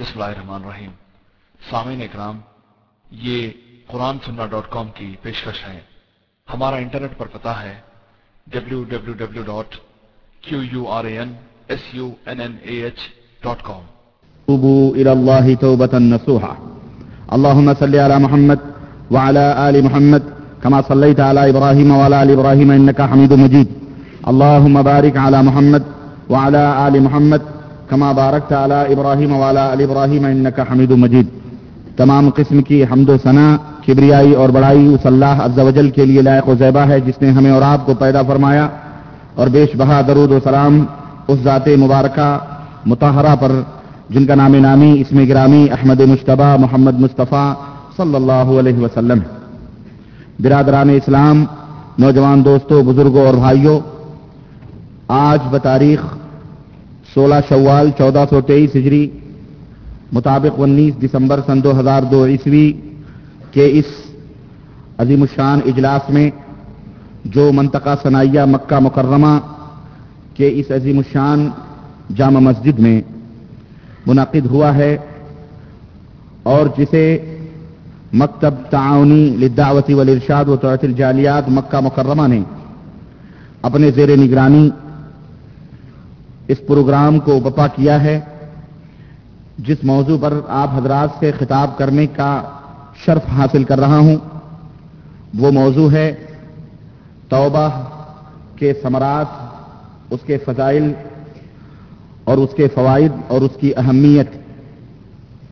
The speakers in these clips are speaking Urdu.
بسم اللہ الرحمن الرحیم۔ سامعین اکرام، یہ قرآن سننا ڈاٹ کام کی پیشکش ہے۔ ہمارا انٹرنیٹ پر پتا ہے W W W dot Q U R A N S U N N A H dot com. توبوا إلى الله توبة نصوحا۔ اللهم صل على محمد وعلى آل محمد كما صليت على إبراهيم وعلى آل إبراهيم إنك حميد مجيد اللهم بارك على محمد وعلى آل محمد كما باركت على إبراهيم وعلى آل إبراهيم إنك حميد مجيد تمام قسم کی حمد و ثنا، کبریائی اور بڑائی اس اللہ عز و جل کے لیے لائق و زیبہ ہے جس نے ہمیں اور آپ کو پیدا فرمایا۔ اور بیش بہا درود و سلام اس ذات مبارکہ متحرہ پر، جن کا نام نامی اسم گرامی احمد مشتبہ محمد مصطفیٰ صلی اللہ علیہ وسلم۔ ہے برادران اسلام، نوجوان دوستوں بزرگوں اور بھائیوں آج بتاریخ سولہ شوال چودہ سو تیئیس ہجری مطابق انیس دسمبر سن دو ہزار دو عیسوی کے اس عظیم الشان اجلاس میں جو منطقہ ثنائیہ مکہ مکرمہ کے اس عظیم الشان جامع مسجد میں منعقد ہوا ہے اور جسے مکتب تعاونی للدعوت والارشاد و توعت الجالیات مکہ مکرمہ نے اپنے زیر نگرانی اس پروگرام کو بپا کیا ہے، جس موضوع پر آپ حضرات سے خطاب کرنے کا شرف حاصل کر رہا ہوں، وہ موضوع ہے توبہ کے ثمرات، اس کے فضائل اور اس کے فوائد اور اس کی اہمیت۔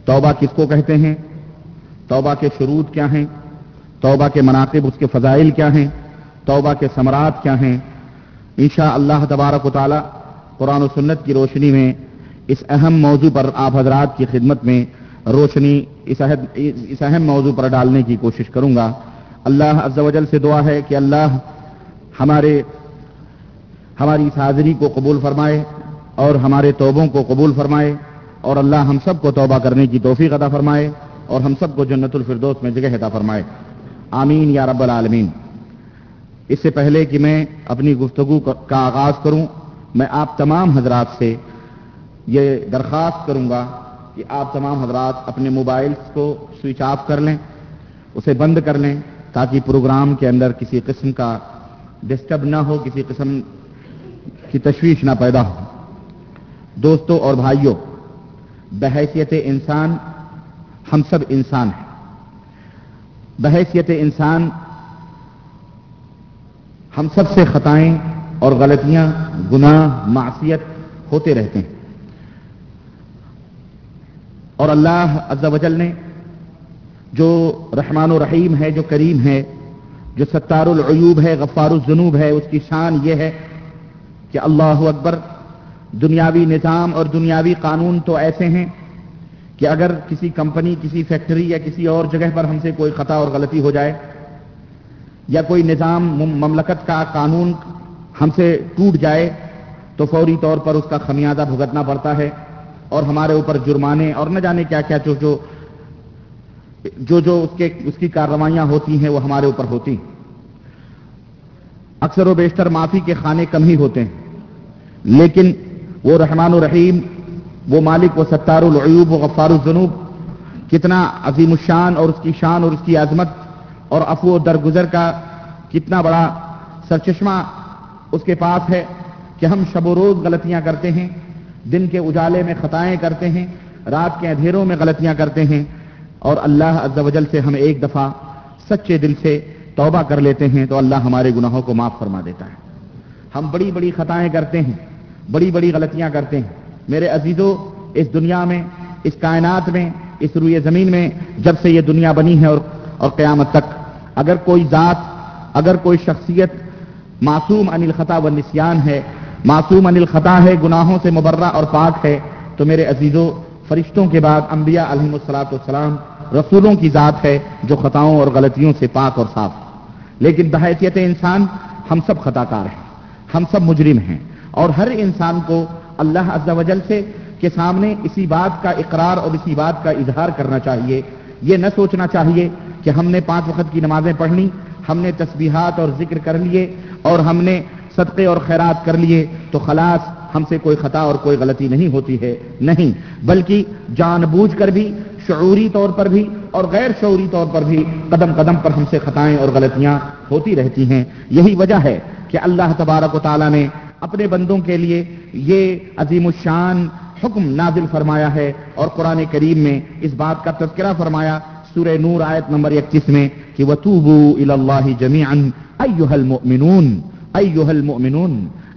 توبہ کس کو کہتے ہیں؟ توبہ کے شروط کیا ہیں؟ توبہ کے مناقب، اس کے فضائل کیا ہیں؟ توبہ کے ثمرات کیا ہیں؟ انشاء اللہ تبارک و تعالی قرآن و سنت کی روشنی میں، اس اہم موضوع پر آپ حضرات کی خدمت میں روشنی اس اہم موضوع پر ڈالنے کی کوشش کروں گا۔ اللہ عز و جل سے دعا ہے کہ اللہ ہمارے، ہماری اس حاضری کو قبول فرمائے اور ہمارے توبوں کو قبول فرمائے اور اللہ ہم سب کو توبہ کرنے کی توفیق عطا فرمائے اور ہم سب کو جنت الفردوس میں جگہ عطا فرمائے۔ آمین یا رب العالمین۔ اس سے پہلے کہ میں اپنی گفتگو کا آغاز کروں میں آپ تمام حضرات سے یہ درخواست کروں گا کہ آپ تمام حضرات اپنے موبائلز کو سوئچ آف کر لیں، اسے بند کر لیں تاکہ پروگرام کے اندر کسی قسم کا ڈسٹرب نہ ہو، کسی قسم کی تشویش نہ پیدا ہو۔ دوستوں اور بھائیوں بحیثیت انسان ہم سب انسان ہیں۔ بحیثیت انسان ہم سب سے خطائیں اور غلطیاں، گناہ، معصیت ہوتے رہتے ہیں۔ اور اللہ عز و جل نے جو رحمان و رحیم ہے، جو کریم ہے، جو ستار العیوب ہے، غفار الجنوب ہے، اس کی شان یہ ہے کہ اللہ اکبر دنیاوی نظام اور دنیاوی قانون تو ایسے ہیں کہ اگر کسی کمپنی، کسی فیکٹری یا کسی اور جگہ پر ہم سے کوئی خطا اور غلطی ہو جائے یا کوئی نظام مملکت کا قانون ہم سے ٹوٹ جائے تو فوری طور پر اس کا خمیازہ بھگتنا پڑتا ہے اور ہمارے اوپر جرمانے اور نہ جانے کیا کیا جو جو جو جو اس کے اس کی کارروائیاں ہوتی ہیں وہ ہمارے اوپر ہوتی ہیں۔ اکثر و بیشتر معافی کے خانے کم ہی ہوتے ہیں۔ لیکن وہ رحمان الرحیم وہ مالک و ستار العیوب و غفار الجنوب کتنا عظیم الشان اور اس کی شان اور اس کی عظمت اور افو و درگزر کا کتنا بڑا سرچشمہ اس کے پاس ہے کہ ہم شب و روز غلطیاں کرتے ہیں، دن کے اجالے میں خطائیں کرتے ہیں، رات کے اندھیروں میں غلطیاں کرتے ہیں اور اللہ عز و جل سے ہم ایک دفعہ سچے دل سے توبہ کر لیتے ہیں تو اللہ ہمارے گناہوں کو معاف فرما دیتا ہے۔ ہم بڑی بڑی خطائیں کرتے ہیں، بڑی بڑی غلطیاں کرتے ہیں۔ میرے عزیزوں اس دنیا میں، اس کائنات میں، اس روئے زمین میں جب سے یہ دنیا بنی ہے اور اور قیامت تک، اگر کوئی ذات، اگر کوئی شخصیت معصوم عن الخطا و نسیان ہے، معصوم عن الخطا ہے، گناہوں سے مبرہ اور پاک ہے۔ تو میرے عزیزوں فرشتوں کے بعد انبیاء علیہ السلاۃ والسلام رسولوں کی ذات ہے جو خطاؤں اور غلطیوں سے پاک اور صاف لیکن بحیثیت انسان ہم سب خطا کار ہیں، ہم سب مجرم ہیں۔ اور ہر انسان کو اللہ عز و جل سے کے سامنے اسی بات کا اقرار اور اسی بات کا اظہار کرنا چاہیے۔ یہ نہ سوچنا چاہیے کہ ہم نے پانچ وقت کی نمازیں پڑھنی ہم نے تسبیحات اور ذکر کر لیے اور ہم نے صدقے اور خیرات کر لیے تو خلاص ہم سے کوئی خطا اور کوئی غلطی نہیں ہوتی ہے۔ نہیں، بلکہ جان بوجھ کر بھی، شعوری طور پر بھی اور غیر شعوری طور پر بھی قدم قدم پر ہم سے خطائیں اور غلطیاں ہوتی رہتی ہیں۔ یہی وجہ ہے کہ اللہ تبارک و تعالیٰ نے اپنے بندوں کے لیے یہ عظیم الشان حکم نازل فرمایا ہے اور قرآن کریم میں اس بات کا تذکرہ فرمایا سورہ نور آیت نمبر اکتیس میں کہ وَتُوبُوا إِلَى اللَّهِ جَمِيعًا أَيُّهَا الْمُؤْمِنُونَ أَيُّهَا الْمُؤْمِنُونَ،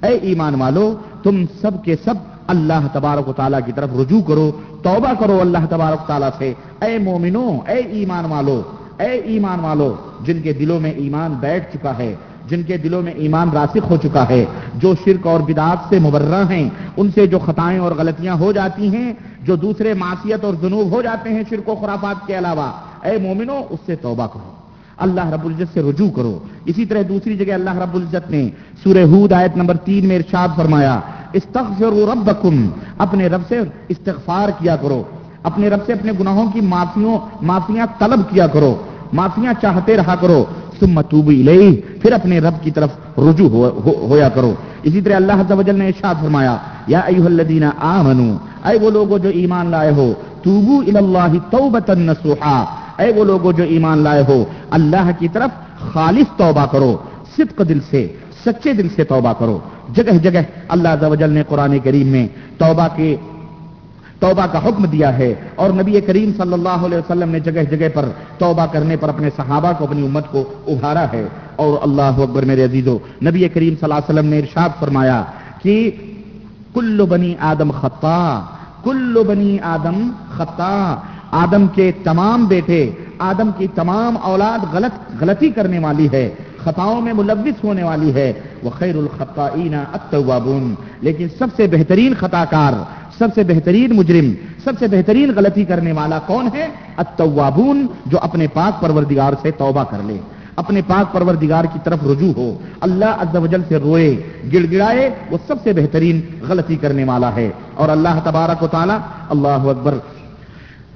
اے ایمان والو، تم سب کے سب اللہ تبارک و تعالیٰ کی طرف رجوع کرو، توبہ کرو اللہ تبارک تعالیٰ سے۔ اے مومنو، اے ایمان والو، اے ایمان والو، جن کے دلوں میں ایمان بیٹھ چکا ہے، جن کے دلوں میں ایمان راسخ ہو چکا ہے، جو شرک اور بدعات سے مبرہ ہیں، ان سے جو خطائیں اور غلطیاں ہو جاتی ہیں، جو دوسرے معصیت اور جنوب ہو جاتے ہیں شرک و خرافات کے علاوہ اے مومنو اس سے توبہ کرو۔ اللہ رب العزت سے رجوع کرو۔ اسی طرح دوسری جگہ اللہ رب العزت نے سورہ ہود آیت نمبر تین میں ارشاد فرمایا استغفروا ربکم اپنے رب سے استغفار کیا کرو۔ اپنے رب سے اپنے گناہوں کی معافیوں معافیاں طلب کیا کرو۔ معافیاں چاہتے رہا کرو۔ ثم توبوا الیہ پھر اپنے رب کی طرف رجوع ہو, ہو, ہویا کرو۔ اسی طرح اللہ عز و نے ارشاد فرمایا یا ایھا الذین آمنو اے وہ لوگوں جو ایمان لائے ہو توبوا الی اللہ توبۃ نصوحا۔ اے وہ لوگوں جو ایمان لائے ہو، اللہ کی طرف خالص توبہ کرو، صدق دل سے، سچے دل سے توبہ کرو۔ جگہ جگہ اللہ عز و جل نے قرآن کریم میں توبہ کے، توبہ کا حکم دیا ہے۔ اور نبی کریم صلی اللہ علیہ وسلم نے جگہ جگہ پر توبہ کرنے پر اپنے صحابہ کو، اپنی امت کو ابھارا ہے۔ اور اللہ اکبر میرے عزیزو، نبی کریم صلی اللہ علیہ وسلم نے ارشاد فرمایا کہ کل بنی آدم خطا، کل بنی آدم خطا۔ آدم کے تمام بیٹے، آدم کی تمام اولاد غلط، غلطی کرنے والی ہے، خطاؤں میں ملوث ہونے والی ہے۔ وہ خیر الخطائین التوابون۔ لیکن سب سے بہترین خطا کار سب سے بہترین مجرم، سب سے بہترین غلطی کرنے والا کون ہے؟ التوابون، جو اپنے پاک پروردگار سے توبہ کر لے۔ اپنے پاک پروردگار کی طرف رجوع ہو۔ اللہ عز و جل سے روئے گڑ گڑائے وہ سب سے بہترین غلطی کرنے والا ہے۔ اور اللہ تبارک و تعالی، اللہ اکبر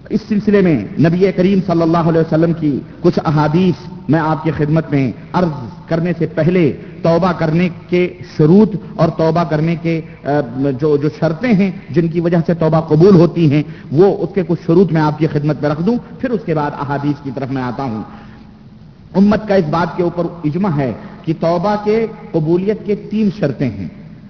اس سلسلے میں نبی کریم صلی اللہ علیہ وسلم کی کچھ احادیث میں آپ کی خدمت میں عرض کرنے سے پہلے توبہ کرنے کے شروط اور توبہ کرنے کے جو جو شرطیں ہیں جن کی وجہ سے توبہ قبول ہوتی ہیں، وہ اس کے کچھ شروط میں آپ کی خدمت میں رکھ دوں، پھر اس کے بعد احادیث کی طرف میں آتا ہوں۔ امت کا اس بات کے اوپر اجماع ہے کہ توبہ کے قبولیت کے تین شرطیں ہیں۔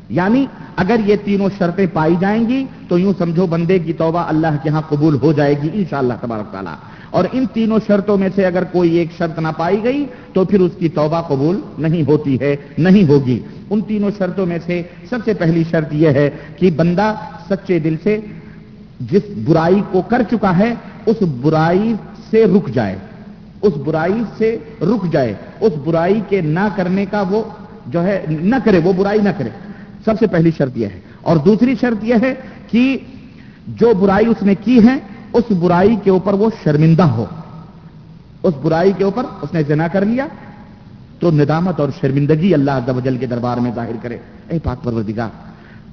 یعنی اگر یہ تینوں شرطیں پائی جائیں گی تو یوں سمجھو بندے کی توبہ اللہ کے ہاں قبول ہو جائے گی، انشاءاللہ تبارک تعالیٰ۔ اور ان تینوں شرطوں میں سے اگر کوئی ایک شرط نہ پائی گئی تو پھر اس کی توبہ قبول نہیں ہوتی ہے، نہیں ہوگی۔ ان تینوں شرطوں میں سے سب سے پہلی شرط یہ ہے کہ بندہ سچے دل سے جس برائی کو کر چکا ہے، اس برائی سے رک جائے۔ اس برائی سے رک جائے۔ اس برائی کے نہ کرنے کا وہ جو ہے نہ کرے، وہ برائی نہ کرے۔ سب سے پہلی شرط یہ ہے۔ اور دوسری شرط یہ ہے کہ جو برائی اس نے کی ہے، اس برائی کے اوپر وہ شرمندہ ہو۔ اس برائی کے اوپر اس نے زنا کر لیا، تو ندامت اور شرمندگی اللہ عز و جل کے دربار میں ظاہر کرے۔ اے پاک پروردگار،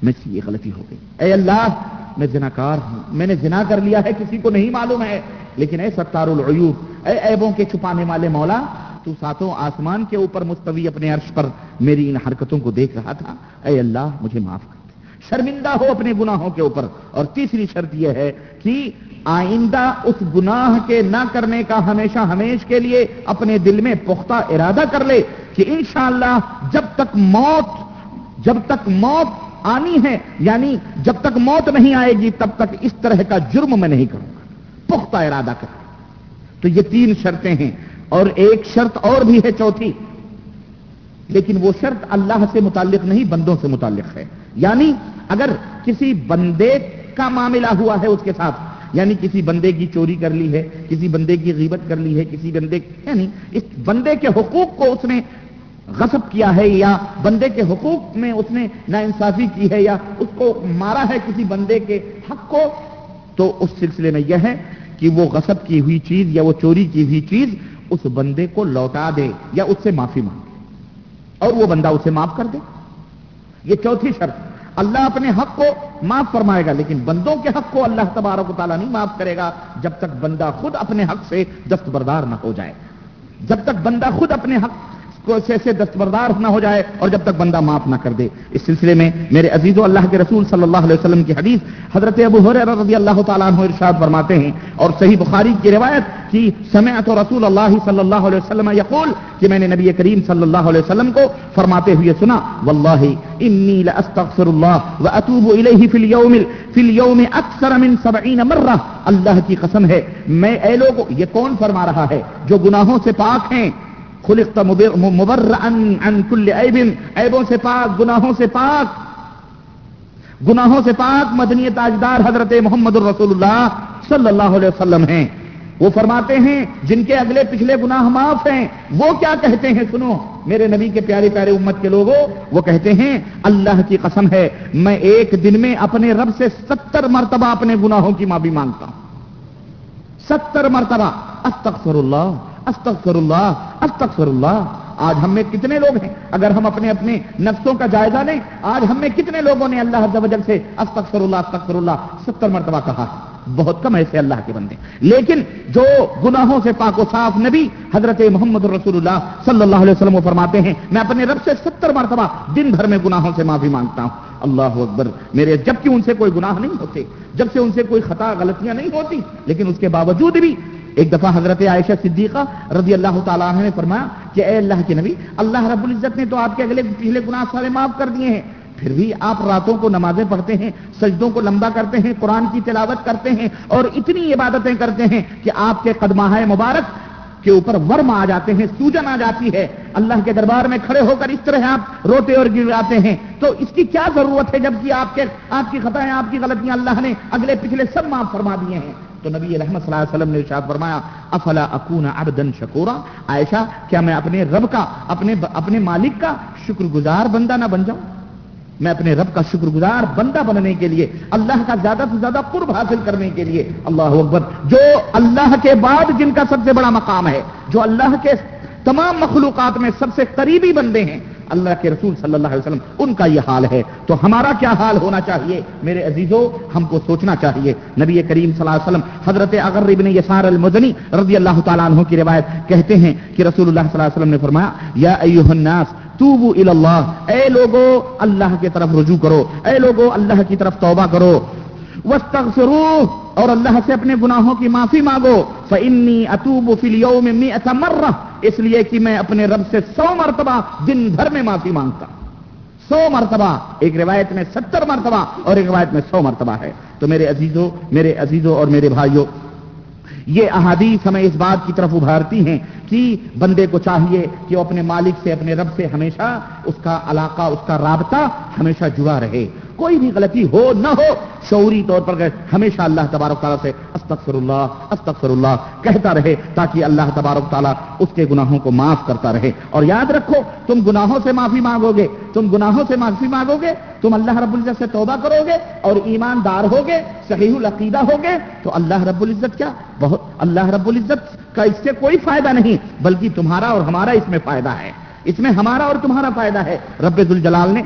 میں سے یہ غلطی ہو گئی۔ اے اللہ، میں زناکار ہوں۔ میں نے زنا کر لیا ہے، کسی کو نہیں معلوم ہے۔ لیکن اے ستار العیوب اے عیبوں کے چھپانے والے مولا تو ساتوں آسمان کے اوپر مستوی اپنے عرش پر میری ان حرکتوں کو دیکھ رہا تھا۔ اے اللہ، مجھے معاف کر دے۔ شرمندہ ہو اپنے گناہوں کے اوپر۔ اور تیسری شرط یہ ہے کہ آئندہ اس گناہ کے نہ کرنے کا ہمیشہ ہمیش کے لیے اپنے دل میں پختہ ارادہ کر لے کہ انشاءاللہ جب تک موت، جب تک موت آنی ہے یعنی جب تک موت نہیں آئے گی، تب تک اس طرح کا جرم میں نہیں کروں گا۔ پختہ ارادہ کر۔ تو یہ تین شرطیں ہیں۔ اور ایک شرط اور بھی ہے چوتھی، لیکن وہ شرط اللہ سے متعلق نہیں، بندوں سے متعلق ہے۔ یعنی اگر کسی بندے کا معاملہ ہوا ہے اس کے ساتھ یعنی کسی بندے کی چوری کر لی ہے، کسی بندے کی غیبت کر لی ہے، کسی بندے یعنی اس بندے کے حقوق کو اس نے غصب کیا ہے، یا بندے کے حقوق میں اس نے نا انصافی کی ہے، یا اس کو مارا ہے کسی بندے کے حق کو، تو اس سلسلے میں یہ ہے کہ وہ غصب کی ہوئی چیز یا وہ چوری کی ہوئی چیز اس بندے کو لوٹا دے یا اس سے معافی مانگے اور وہ بندہ اسے معاف کر دے یہ چوتھی شرط اللہ اپنے حق کو معاف فرمائے گا لیکن بندوں کے حق کو اللہ تبارک و تعالیٰ نہیں معاف کرے گا جب تک بندہ خود اپنے حق سے دستبردار نہ ہو جائے جب تک بندہ خود اپنے حق کو سے, سے دستبردار نہ ہو جائے اور جب تک بندہ معاف نہ کر دے۔ اس سلسلے میں میرے عزیز و اللہ کے رسول صلی اللہ علیہ وسلم کی حدیث حضرت ابو حریر رضی اللہ تعالیٰ عنہ ارشاد فرماتے ہیں اور صحیح بخاری کی روایت کی سمعت رسول اللہ صلی اللہ علیہ وسلم یقول کہ میں نے نبی کریم صلی اللہ علیہ وسلم کو فرماتے ہوئے سنا واللہ انی لاستغفر اللہ واتوب الیہ فی اليوم فی اليوم اکثر من 70 مرہ۔ اللہ کی قسم ہے میں اے لوگوں یہ کون فرما رہا ہے جو گناہوں سے پاک ہیں؟ خلقت مبرعا عن کل عیب عیبوں سے پاک، گناہوں سے پاک. گناہوں سے پاک مدنی تاجدار حضرت محمد الرسول اللہ صلی اللہ علیہ وسلم ہیں. وہ فرماتے ہیں، جن کے اگلے پچھلے گناہ معاف ہیں، وہ کیا کہتے ہیں؟ سنو. میرے نبی کے پیارے پیارے امت کے لوگوں، وہ کہتے ہیں، اللہ کی قسم ہے، میں ایک دن میں اپنے رب سے ستر مرتبہ اپنے گناہوں کی معافی مانگتا ہوں. ستر مرتبہ. استغفر اللہ. استغفر اللہ استغفر اللہ۔ آج ہم میں کتنے لوگ ہیں؟ اگر ہم اپنے اپنے نفسوں کا جائزہ لیں، آج ہم میں کتنے لوگوں نے اللہ عز و جل سے استغفر اللہ استغفر اللہ، ستر مرتبہ کہا۔ بہت کم ایسے اللہ کے بندے۔ لیکن جو گناہوں سے پاک و صاف نبی حضرت محمد رسول اللہ صلی اللہ علیہ وسلم فرماتے ہیں، میں اپنے رب سے ستر مرتبہ دن بھر میں گناہوں سے معافی مانگتا ہوں۔ اللہ اکبر، میرے جبکہ ان سے کوئی گناہ نہیں ہوتے، جب سے ان سے کوئی خطا، غلطیاں نہیں ہوتی، لیکن اس کے باوجود بھی ایک دفعہ حضرت عائشہ صدیقہ رضی اللہ تعالیٰ نے فرمایا کہ اے اللہ کے نبی، اللہ رب العزت نے تو آپ کے اگلے پچھلے گناہ سارے معاف کر دیے ہیں۔ پھر بھی آپ راتوں کو نمازیں پڑھتے ہیں، سجدوں کو لمبا کرتے ہیں، قرآن کی تلاوت کرتے ہیں اور اتنی عبادتیں کرتے ہیں کہ آپ کے قدمہ مبارک کے اوپر ورم آ جاتے ہیں، سوجن آ جاتی ہے۔ اللہ کے دربار میں کھڑے ہو کر اس طرح آپ روتے اور گر جاتے ہیں۔ تو اس کی کیا ضرورت ہے جبکہ آپ کے، آپ کی خطائیں، آپ کی غلطیاں اللہ نے اگلے پچھلے سب معاف فرما دیے ہیں۔ تو نبی رحمت صلی اللہ علیہ وسلم نے ارشاد فرمایا، افلا اکون عبدن شکورا؟ عائشہ، کیا میں اپنے رب کا، اپنے اپنے مالک کا شکر گزار بندہ نہ بن جاؤں؟ میں اپنے رب کا شکر گزار بندہ بننے کے لیے، اللہ کا زیادہ سے زیادہ قرب حاصل کرنے کے لیے اللہ اکبر۔ جو اللہ کے بعد جن کا سب سے بڑا مقام ہے، جو اللہ کے تمام مخلوقات میں سب سے قریبی بندے ہیں، اللہ کے رسول صلی اللہ علیہ وسلم، ان کا یہ حال ہے۔ تو ہمارا کیا حال ہونا چاہیے؟ میرے عزیزوں ہم کو سوچنا چاہیے۔ نبی کریم صلی اللہ علیہ وسلم، حضرت اگر ابن یسار المدنی رضی اللہ تعالیٰ عنہ کی روایت کہتے ہیں کہ رسول اللہ صلی اللہ علیہ وسلم نے فرمایا، یا ایوہ الناس توبو اللہ اے لوگو، اللہ کی طرف رجوع کرو۔ اے لوگو، اللہ کی طرف توبہ کرو۔ اور اللہ سے اپنے گناہوں کی معافی مانگو۔ فانی اتوب فی اليوم 100 مره اس لیے کہ میں اپنے رب سے سو مرتبہ دن بھر میں معافی مانگتا سو مرتبہ، ایک روایت میں ستر مرتبہ اور ایک روایت میں سو مرتبہ ہے۔ تو میرے عزیزوں میرے عزیزوں اور میرے بھائیوں یہ احادیث ہمیں اس بات کی طرف ابھارتی ہیں کہ بندے کو چاہیے کہ وہ اپنے مالک سے، اپنے رب سے ہمیشہ اس کا علاقہ، اس کا رابطہ ہمیشہ جڑا رہے۔ کوئی بھی غلطی ہو نہ ہو، شعوری طور پر ہمیشہ اللہ تبارک تعالیٰ سے استغفر اللہ استغفر اللہ کہتا رہے، تاکہ اللہ تبارک تعالیٰ اس کے گناہوں کو معاف کرتا رہے۔ اور یاد رکھو، تم گناہوں سے معافی مانگو گے تم گناہوں سے معافی مانگو گے تم اللہ رب العزت سے توبہ کرو گے اور ایماندار ہوگے، صحیح العقیدہ ہوگے، تو اللہ رب العزت کیا؟ بہت، اللہ رب العزت کا اس سے کوئی فائدہ نہیں، بلکہ تمہارا اور ہمارا اس میں فائدہ ہے۔ اس میں ہمارا اور تمہارا فائدہ ہے۔ رب الجلال نے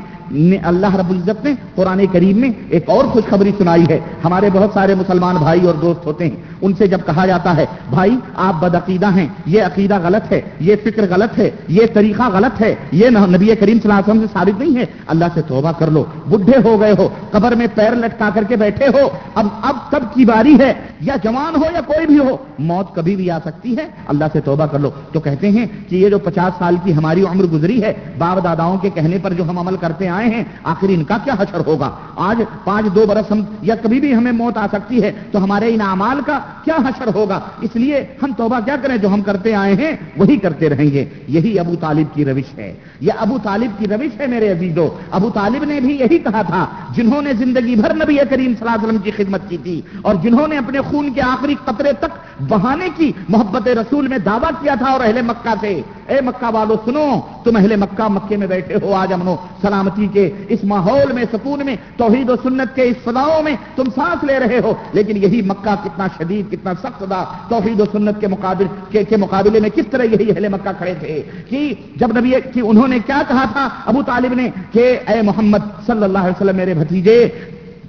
اللہ رب العزت نے قرآن کریم میں ایک اور خوشخبری سنائی ہے۔ ہمارے بہت سارے مسلمان بھائی اور دوست ہوتے ہیں۔ ان سے جب کہا جاتا ہے، بھائی، آپ بد عقیدہ ہیں، یہ عقیدہ غلط ہے، یہ فکر غلط ہے، یہ طریقہ غلط ہے، یہ نبی کریم صلی اللہ علیہ وسلم سے ثابت نہیں ہے، اللہ سے توبہ کر لو، بڈھے ہو گئے ہو، قبر میں پیر لٹکا کر کے بیٹھے ہو، اب اب تب کی باری ہے، یا جوان ہو یا کوئی بھی ہو، موت کبھی بھی آ سکتی ہے، اللہ سے توبہ کر لو۔ تو کہتے ہیں کہ یہ جو پچاس سال کی ہماری عمر گزری ہے، باپ داداؤں کے کہنے پر جو ہم عمل کرتے ہیں آئے ہیں آخر ان کا کیا حشر ہوگا؟ آج پانچ دو برس ہم یا کبھی بھی ہمیں موت آ سکتی ہے، تو ہمارے ان اعمال کا کیا حشر ہوگا؟ اس لیے ہم توبہ کیا کریں جو ہم کرتے آئے ہیں، وہی کرتے رہیں گے۔ یہی ابو طالب کی روش ہے۔ یہ ابو طالب کی روش ہے میرے عزیزو، ابو طالب نے بھی یہی کہا تھا، جنہوں نے زندگی بھر نبی کریم صلی اللہ علیہ وسلم کی خدمت کی تھی، اور جنہوں نے اپنے خون کے آخری قطرے تک بہانے کی محبت رسول میں دعویٰ کیا تھا اور اہل مکہ سے۔ اے مکہ والو سنو تم اہل مکہ مکے میں بیٹھے ہو آج امنو سلامتی کے اس ماحول میں سکون میں توحید و سنت کے اس فضاؤں میں تم سانس لے رہے ہو۔ لیکن یہی مکہ کتنا شدید کتنا سخت تھا۔ توحید و سنت کے مقابل کے, کے مقابلے میں کس طرح یہی اہل مکہ کھڑے تھے؟ کہ جب نبی کہ انہوں نے کیا کہا تھا؟ ابو طالب نے کہ اے محمد صلی اللہ علیہ وسلم میرے بھتیجے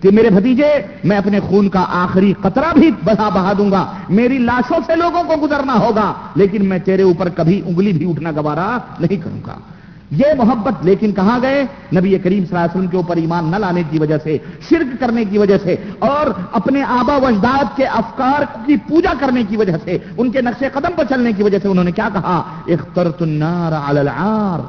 کہ میرے بھتیجے، میں اپنے خون کا آخری قطرہ بھی بہا بہا دوں گا۔ میری لاشوں سے لوگوں کو گزرنا ہوگا، لیکن میں تیرے اوپر کبھی انگلی بھی اٹھنا گوارا نہیں کروں گا۔ یہ محبت لیکن کہاں گئے؟ نبی کریم صلی اللہ علیہ وسلم کے اوپر ایمان نہ لانے کی وجہ سے، شرک کرنے کی وجہ سے، اور اپنے آبا و اجداد کے افکار کی پوجا کرنے کی وجہ سے، ان کے نقش قدم پر چلنے کی وجہ سے انہوں نے کیا کہا؟ اخترت النار علی العار۔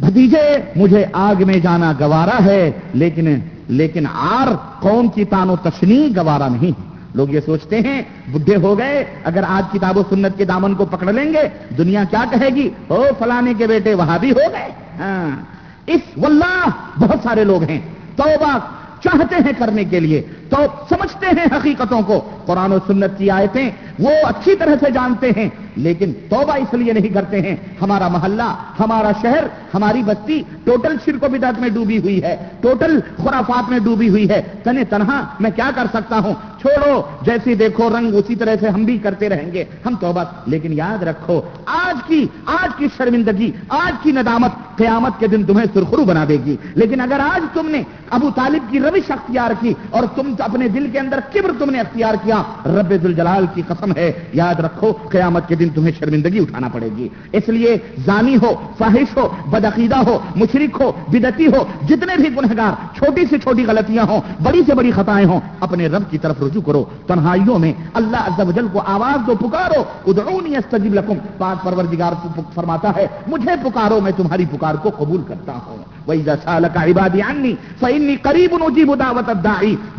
بھتیجے، مجھے آگ میں جانا گوارا ہے، لیکن لیکن آر قوم کی تان و تشنی گوارا نہیں لوگ یہ سوچتے ہیں بڈھے ہو گئے، اگر آج کتاب و سنت کے دامن کو پکڑ لیں گے، دنیا کیا کہے گی؟ او فلانے کے بیٹے، وہاں بھی ہو گئے۔ ہاں۔ اس واللہ بہت سارے لوگ ہیں۔ توبہ چاہتے ہیں کرنے کے لیے۔ تو سمجھتے ہیں حقیقتوں کو۔ قرآن و سنت کی آیتیں وہ اچھی طرح سے جانتے ہیں۔ لیکن توبہ اس لیے نہیں کرتے ہیں۔ ہمارا محلہ، ہمارا شہر، ہماری بستی ٹوٹل شرک و بدعت میں ڈوبی ہوئی ہے۔ ٹوٹل خرافات میں ڈوبی ہوئی ہے۔ تنے تنہا میں کیا کر سکتا ہوں؟ چھوڑو جیسی دیکھو رنگ اسی طرح سے ہم بھی کرتے رہیں گے۔ ہم توبہ، لیکن یاد رکھو، آج کی آج کی شرمندگی، آج کی ندامت قیامت کے دن تمہیں سرخرو بنا دے گی۔ لیکن اگر آج تم نے ابو طالب کی روش اختیار کی اور تم اپنے دل کے اندر کبر تم نے اختیار کیا، رب الجلال کی قسم ہے۔ یاد رکھو، قیامت کے دن دن تمہیں شرمندگی اٹھانا پڑے گی۔ اس لیے زانی ہو، فاحش ہو، بدعقیدہ ہو مشرق ہو بدتی ہو، جتنے بھی گنہگار، چھوٹی سے چھوٹی غلطیاں ہوں، بڑی سے بڑی خطائیں ہوں، اپنے رب کی طرف رجوع کرو۔ تنہائیوں میں اللہ عز و جل کو آواز دو، پکارو۔ ادعونی استجب لکم۔ پاک پروردگار فرماتا ہے، مجھے پکارو، میں تمہاری پکار کو قبول کرتا ہوں۔ وَإِذَا سَأَلَكَ عِبَادِي عَنِّي فَإِنِّي قَرِيبٌ أُجِيبُ دَعْوَةَ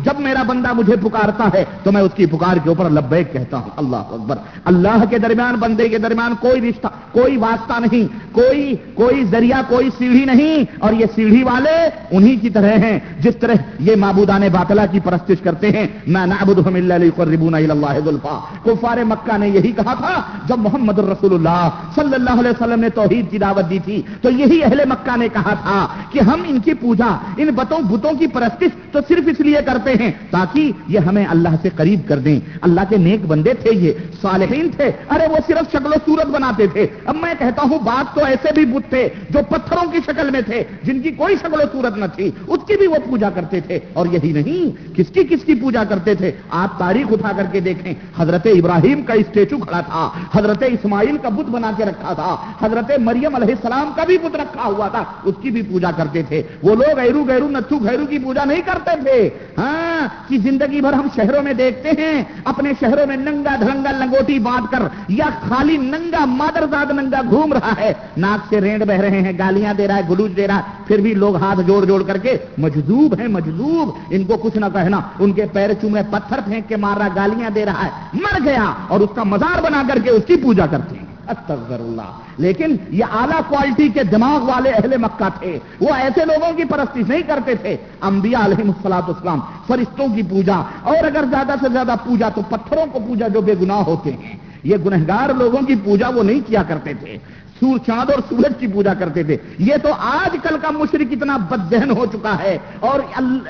جب میرا بندہ مجھے پکارتا ہے تو میں اس کی پکار کے اوپر لبیک کہتا ہوں، اللہ اکبر۔ اللہ کے درمیان، بندے کے درمیان کوئی رشتہ، کوئی واسطہ نہیں، کوئی کوئی ذریعہ، کوئی سیڑھی نہیں۔ اور یہ سیڑھی والے انہی کی طرح ہیں، جس طرح یہ معبودان باطلا کی پرستش کرتے ہیں۔ میں نعبدهم الا ليقربون الى ذلفا کفار مکہ نے یہی کہا تھا، جب محمد الرسول اللہ صلی اللہ علیہ وسلم نے توحید کی دعوت دی تھی، تو یہی اہل مکہ نے کہا تھا۔ کہ ہم ان کی پوجا، ان بتوں بتوں کی پرستش تو صرف اس لیے کرتے ہیں تاکہ یہ ہمیں اللہ سے قریب کر دیں۔ اللہ کے نیک بندے تھے یہ، صالحین تھے۔ ارے وہ صرف شکل و صورت بناتے تھے۔ اب میں کہتا ہوں، بات تو ایسے بھی بت تھے جو پتھروں کی شکل میں تھے، جن کی کوئی شکل و صورت نہ تھی، اس کی بھی وہ پوجا کرتے تھے۔ اور یہی نہیں، کس کی کس کی پوجا کرتے تھے؟ آپ تاریخ اٹھا کر کے دیکھیں۔ حضرت ابراہیم کا اسٹیچو کھڑا تھا، حضرت اسماعیل کا بت بنا کے رکھا تھا، حضرت مریم علیہ السلام کا بھی بت رکھا ہوا تھا، اس کی بھی پوجا کرتے تھے۔ وہ لوگ ایرو گیرو نتھو گھیرو کی پوجا نہیں کرتے تھے۔ ہاں کہ زندگی بھر ہم شہروں میں دیکھتے ہیں۔ اپنے شہروں میں ننگا دھڑنگا لنگوٹی باندھ کر یا خالی ننگا مادرزاد ننگا گھوم رہا ہے۔ ناک سے رینڈ بہ رہے ہیں، گالیاں دے رہا ہے، گلوچ دے رہا ہے۔ پھر بھی لوگ ہاتھ جوڑ جوڑ کر کے مجذوب ہیں، مجذوب۔ ان کو کچھ نہ کہنا۔ ان کے پیر چومے پتھر پھینک کے مار رہا گالیاں دے رہا ہے۔ مر گیا اور اس کا مزار بنا کر کے اس کی پوجا کرتے ہیں۔ استغفر اللہ لیکن یہ اعلیٰ کوالٹی کے دماغ والے اہل مکہ تھے۔ وہ ایسے لوگوں کی پرستی نہیں کرتے تھے۔ انبیاء علیہ السلاط اسلام فرشتوں کی پوجا۔ اور اگر زیادہ سے زیادہ پوجا تو پتھروں کو پوجا جو بے گناہ ہوتے ہیں۔ یہ گنہگار لوگوں کی پوجا وہ نہیں کیا کرتے تھے۔ سور چاند اور سورج کی پوجا کرتے تھے۔ یہ تو آج کل کا مشرق اتنا بد ذہن ہو چکا ہے اور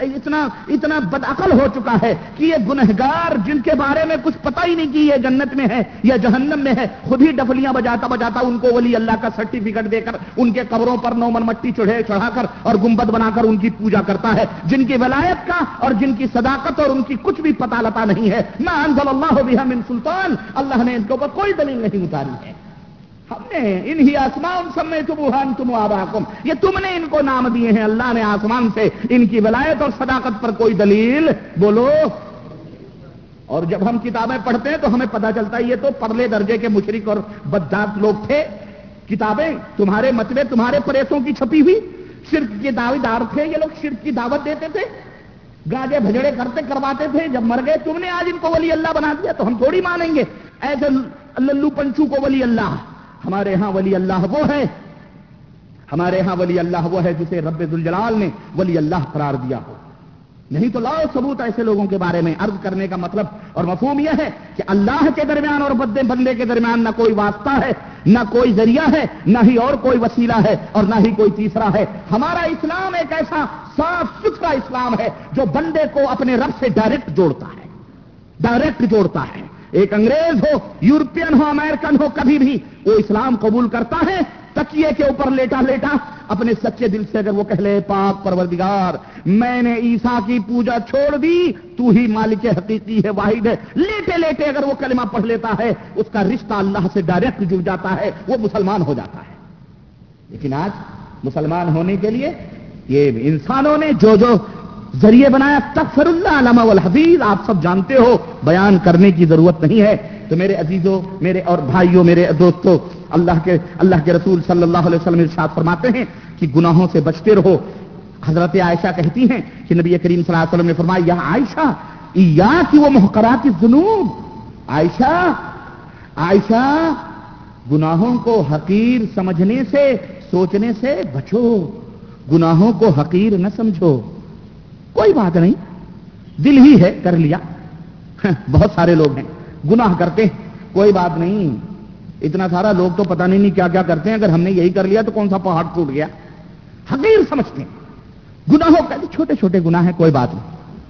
اتنا اتنا بدعقل ہو چکا ہے کہ یہ گنہگار جن کے بارے میں کچھ پتہ ہی نہیں کہ یہ جنت میں ہے یا جہنم میں ہے، خود ہی ڈفلیاں بجاتا بجاتا ان کو ولی اللہ کا سرٹیفکیٹ دے کر ان کے قبروں پر نومن مٹی چڑھے چڑھا کر اور گنبد بنا کر ان کی پوجا کرتا ہے۔ جن کی ولایت کا اور جن کی صداقت اور ان کی کچھ بھی پتہ لتا نہیں ہے۔ میں انزل اللہ بها من سلطان۔ اللہ نے ان کے اوپر کوئی دلیل نہیں اتاری ہے۔ ہم نے انہی آسمان سب میں تم تم آباکم۔ یہ تم نے ان کو نام دیے ہیں۔ اللہ نے آسمان سے ان کی ولایت اور صداقت پر کوئی دلیل بولو۔ اور جب ہم کتابیں پڑھتے ہیں تو ہمیں پتا چلتا ہے یہ تو پرلے درجے کے مشرق اور بددات لوگ تھے۔ کتابیں تمہارے متبے تمہارے پریسوں کی چھپی ہوئی۔ شرک کے دعوے دار تھے۔ یہ لوگ شرک کی دعوت دیتے تھے۔ گاجے بھجڑے کرتے، کرواتے تھے۔ جب مر گئے، تم نے آج ان کو ولی اللہ بنا دیا تو ہم تھوڑی مانیں گے۔ ایسے للو پنچو کو ولی اللہ۔ ہمارے ہاں ولی اللہ وہ ہے، ہمارے ہاں ولی اللہ وہ ہے جسے رب الجلال نے ولی اللہ قرار دیا ہو۔ نہیں تو لاؤ ثبوت ایسے لوگوں کے بارے میں عرض کرنے کا مطلب۔ اور مفہوم یہ ہے کہ اللہ کے درمیان اور بدے بندے کے درمیان نہ کوئی واسطہ ہے، نہ کوئی ذریعہ ہے، نہ ہی اور کوئی وسیلہ ہے اور نہ ہی کوئی تیسرا ہے۔ ہمارا اسلام ایک ایسا صاف ستھرا اسلام ہے جو بندے کو اپنے رب سے ڈائریکٹ جوڑتا ہے۔ ڈائریکٹ جوڑتا ہے۔ ایک انگریز ہو، یورپین ہو، امریکن ہو، کبھی بھی وہ اسلام قبول کرتا ہے، تکیے کے اوپر لیٹا لیٹا اپنے سچے دل سے اگر وہ کہہ لے، پاک پروردگار، میں نے عیسیٰ کی پوجا چھوڑ دی، تو ہی مالک حقیقی ہے، واحد ہے۔ لیٹے لیٹے اگر وہ کلمہ پڑھ لیتا ہے، اس کا رشتہ اللہ سے ڈائریکٹ جڑ جاتا ہے، وہ مسلمان ہو جاتا ہے۔ لیکن آج مسلمان ہونے کے لیے یہ انسانوں نے جو جو ذریعے بنایا تفر اللہ علامہ الحفیظ آپ سب جانتے ہو، بیان کرنے کی ضرورت نہیں ہے۔ تو میرے عزیزوں میرے اور بھائیوں میرے دوستوں اللہ کے اللہ کے رسول صلی اللہ علیہ وسلم ارشاد فرماتے ہیں کہ گناہوں سے بچتے رہو۔ حضرت عائشہ کہتی ہیں کہ نبی کریم صلی اللہ علیہ وسلم نے فرمایا، یا عائشہ یا کی وہ محکرات جنوب عائشہ عائشہ، گناہوں کو حقیر سمجھنے سے، سوچنے سے بچو۔ گناہوں کو حقیر نہ سمجھو۔ کوئی بات نہیں۔ دل ہی ہے، کر لیا۔ بہت سارے لوگ ہیں۔ گناہ کرتے ہیں۔ کوئی بات نہیں۔ اتنا سارا لوگ تو پتہ نہیں کیا کیا کرتے ہیں۔ اگر ہم نے یہی کر لیا تو کون سا پہاڑ ٹوٹ گیا؟ حقیر سمجھتے ہیں۔ گناہوں کا چھوٹے چھوٹے گناہ ہیں، کوئی بات نہیں۔